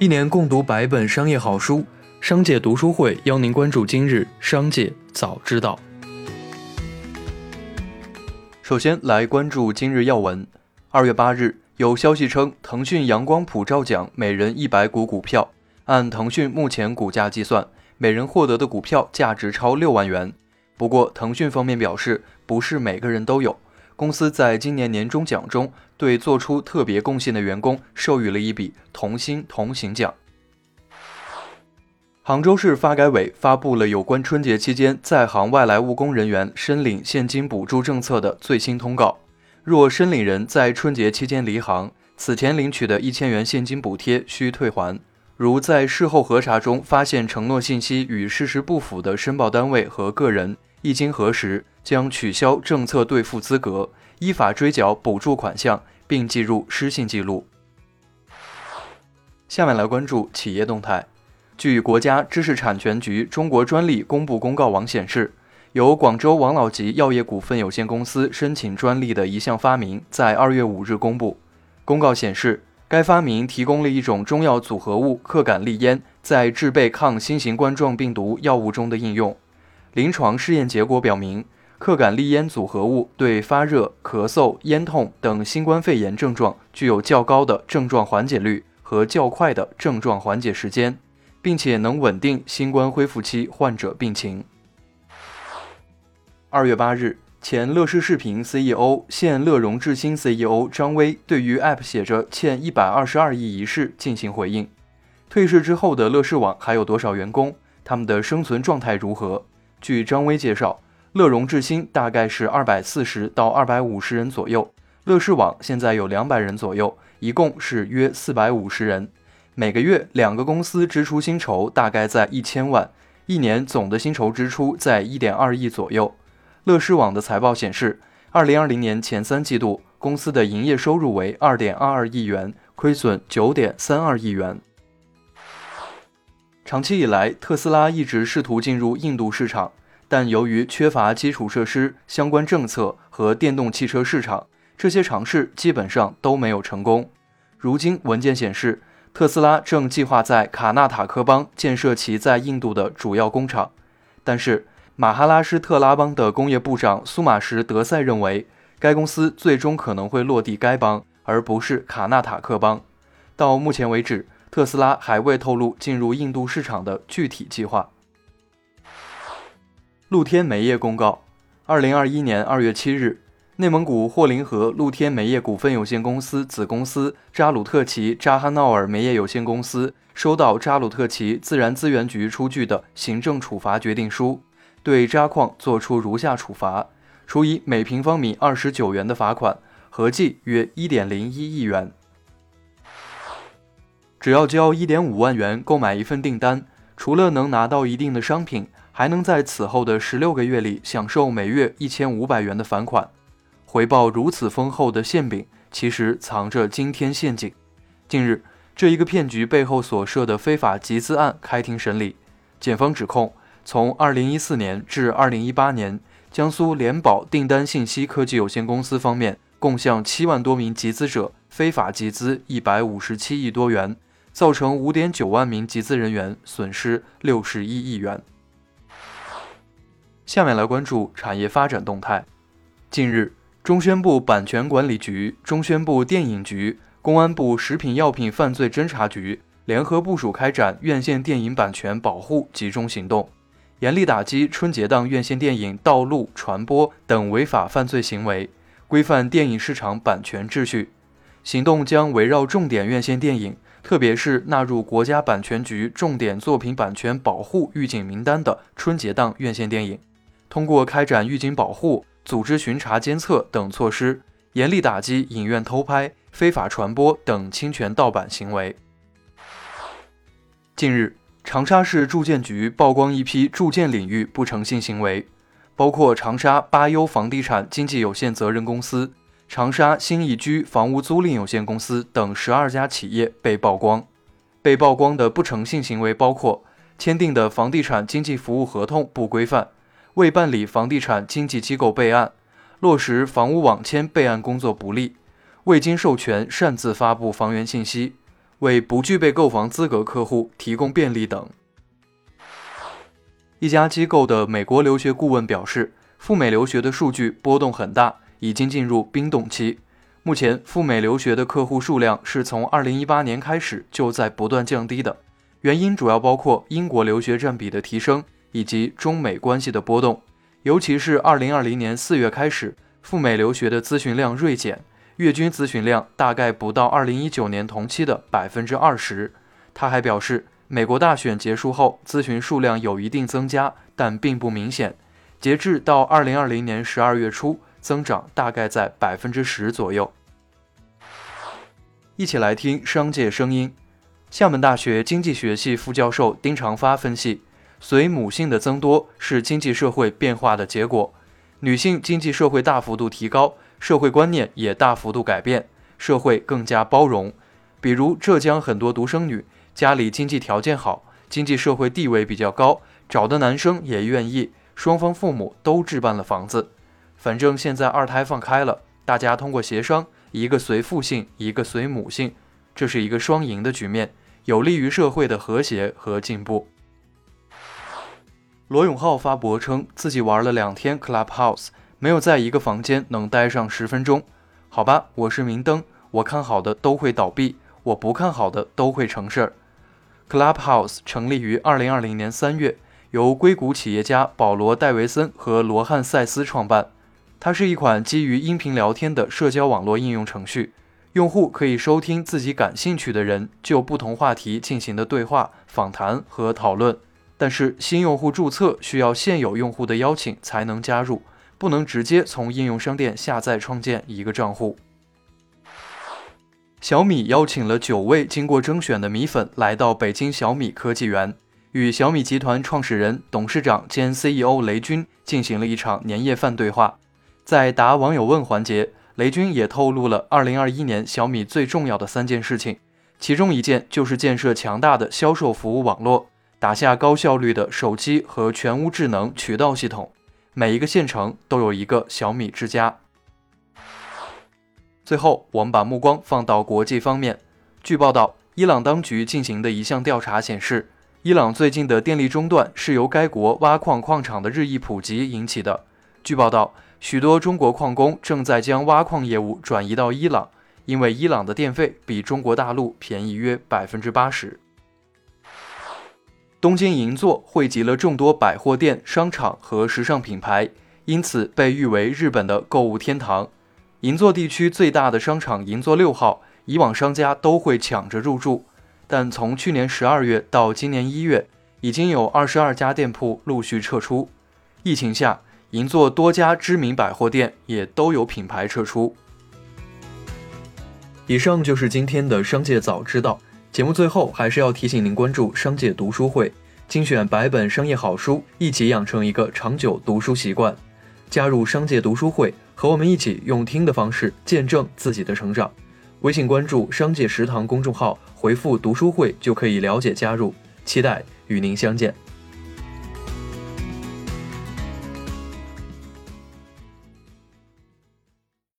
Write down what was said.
一年共读百本商业好书，商界读书会邀您关注今日商界早知道。首先来关注今日要闻。二月八日，有消息称，腾讯阳光普照奖每人一百股股票，按腾讯目前股价计算，每人获得的股票价值超六万元。不过，腾讯方面表示，不是每个人都有。公司在今年年终奖中，对做出特别贡献的员工授予了一笔同心同行奖。杭州市发改委发布了有关春节期间在杭外来务工人员申领现金补助政策的最新通告。若申领人在春节期间离杭，此前领取的一千元现金补贴需退还。如在事后核查中发现承诺信息与事实不符的申报单位和个人，一经核实。将取消政策兑付资格，依法追缴补助款项，并记入失信记录。下面来关注企业动态。据国家知识产权局中国专利公布公告网显示，由广州王老吉药业股份有限公司申请专利的一项发明，在二月五日公布。公告显示，该发明提供了一种中药组合物克感利烟在制备抗新型冠状病毒药物中的应用。临床试验结果表明。克感利咽组合物对发热、咳嗽、咽痛等新冠肺炎症状具有较高的症状缓解率和较快的症状缓解时间，并且能稳定新冠恢复期患者病情。二月八日，前乐视视频 CEO、现乐融致新 CEO 张威对于 App 写着欠一百二十二亿一事进行回应。退市之后的乐视网还有多少员工？他们的生存状态如何？据张威介绍。乐融致新大概是二百四十到二百五十人左右，乐视网现在有两百人左右，一共是约四百五十人。每个月两个公司支出薪酬大概在一千万，一年总的薪酬支出在一点二亿左右。乐视网的财报显示，二零二零年前三季度公司的营业收入为二点二二亿元，亏损九点三二亿元。长期以来，特斯拉一直试图进入印度市场。但由于缺乏基础设施、相关政策和电动汽车市场，这些尝试基本上都没有成功。如今文件显示，特斯拉正计划在卡纳塔克邦建设其在印度的主要工厂，但是马哈拉施特拉邦的工业部长苏马什德塞认为，该公司最终可能会落地该邦，而不是卡纳塔克邦。到目前为止，特斯拉还未透露进入印度市场的具体计划。露天煤业公告：二零二一年二月七日，内蒙古霍林河露天煤业股份有限公司子公司扎鲁特旗扎哈淖尔煤业有限公司收到扎鲁特旗自然资源局出具的行政处罚决定书，对扎矿作出如下处罚：处以每平方米二十九元的罚款，合计约一点零一亿元。只要交一点五万元购买一份订单，除了能拿到一定的商品。还能在此后的十六个月里享受每月一千五百元的返款，回报如此丰厚的馅饼，其实藏着惊天陷阱。近日，这一个骗局背后所涉的非法集资案开庭审理，检方指控，从二零一四年至二零一八年，江苏联保订单信息科技有限公司方面共向七万多名集资者非法集资一百五十七亿多元，造成五点九万名集资人员损失六十一亿元。下面来关注产业发展动态。近日，中宣部版权管理局、中宣部电影局、公安部食品药品犯罪侦查局联合部署开展院线电影版权保护集中行动，严厉打击春节档院线电影盗录、传播等违法犯罪行为，规范电影市场版权秩序。行动将围绕重点院线电影，特别是纳入国家版权局重点作品版权保护预警名单的春节档院线电影。通过开展预警保护、组织巡查监测等措施，严厉打击影院偷拍、非法传播等侵权盗版行为。近日，长沙市住建局曝光一批住建领域不诚信行为，包括长沙八优房地产经纪有限责任公司、长沙新易居房屋租赁有限公司等十二家企业被曝光。被曝光的不诚信行为包括签订的房地产经纪服务合同不规范。未办理房地产经纪机构备案，落实房屋网签备案工作不力，未经授权擅自发布房源信息，为不具备购房资格客户提供便利等。一家机构的美国留学顾问表示，赴美留学的数据波动很大，已经进入冰冻期。目前，赴美留学的客户数量是从2018年开始就在不断降低的，原因主要包括英国留学占比的提升以及中美关系的波动。尤其是2020年4月开始，赴美留学的咨询量锐减，月均咨询量大概不到2019年同期的百分之二十。他还表示，美国大选结束后，咨询数量有一定增加，但并不明显。截至到2020年12月初，增长大概在百分之十左右。一起来听商界声音。厦门大学经济学系副教授丁长发分析。随母性的增多是经济社会变化的结果，女性经济社会大幅度提高，社会观念也大幅度改变，社会更加包容。比如浙江很多独生女家里经济条件好，经济社会地位比较高，找的男生也愿意，双方父母都置办了房子。反正现在二胎放开了，大家通过协商，一个随父姓，一个随母姓，这是一个双赢的局面，有利于社会的和谐和进步。罗永浩发博称自己玩了两天 Clubhouse，没有在一个房间能待上十分钟。好吧，我是明灯，我看好的都会倒闭，我不看好的都会成事儿。Clubhouse 成立于二零二零年三月，由硅谷企业家保罗·戴维森和罗汉·塞斯创办。它是一款基于音频聊天的社交网络应用程序，用户可以收听自己感兴趣的人就不同话题进行的对话、访谈和讨论。但是新用户注册需要现有用户的邀请才能加入，不能直接从应用商店下载创建一个账户。小米邀请了九位经过征选的米粉来到北京小米科技园，与小米集团创始人、董事长兼 CEO 雷军进行了一场年夜饭对话。在答网友问环节，雷军也透露了2021年小米最重要的三件事情，其中一件就是建设强大的销售服务网络。打下高效率的手机和全屋智能渠道系统，每一个县城都有一个小米之家。最后，我们把目光放到国际方面。据报道，伊朗当局进行的一项调查显示，伊朗最近的电力中断是由该国挖矿矿场的日益普及引起的。据报道，许多中国矿工正在将挖矿业务转移到伊朗，因为伊朗的电费比中国大陆便宜约百分之八十。东京银座汇集了众多百货店、商场和时尚品牌，因此被誉为日本的购物天堂。银座地区最大的商场银座六号，以往商家都会抢着入驻，但从去年十二月到今年一月，已经有二十二家店铺陆续撤出。疫情下，银座多家知名百货店也都有品牌撤出。以上就是今天的商界早知道。节目最后还是要提醒您关注商界读书会，精选百本商业好书，一起养成一个长久读书习惯。加入商界读书会，和我们一起用听的方式见证自己的成长。微信关注“商界食堂”公众号，回复“读书会”就可以了解加入。期待与您相见。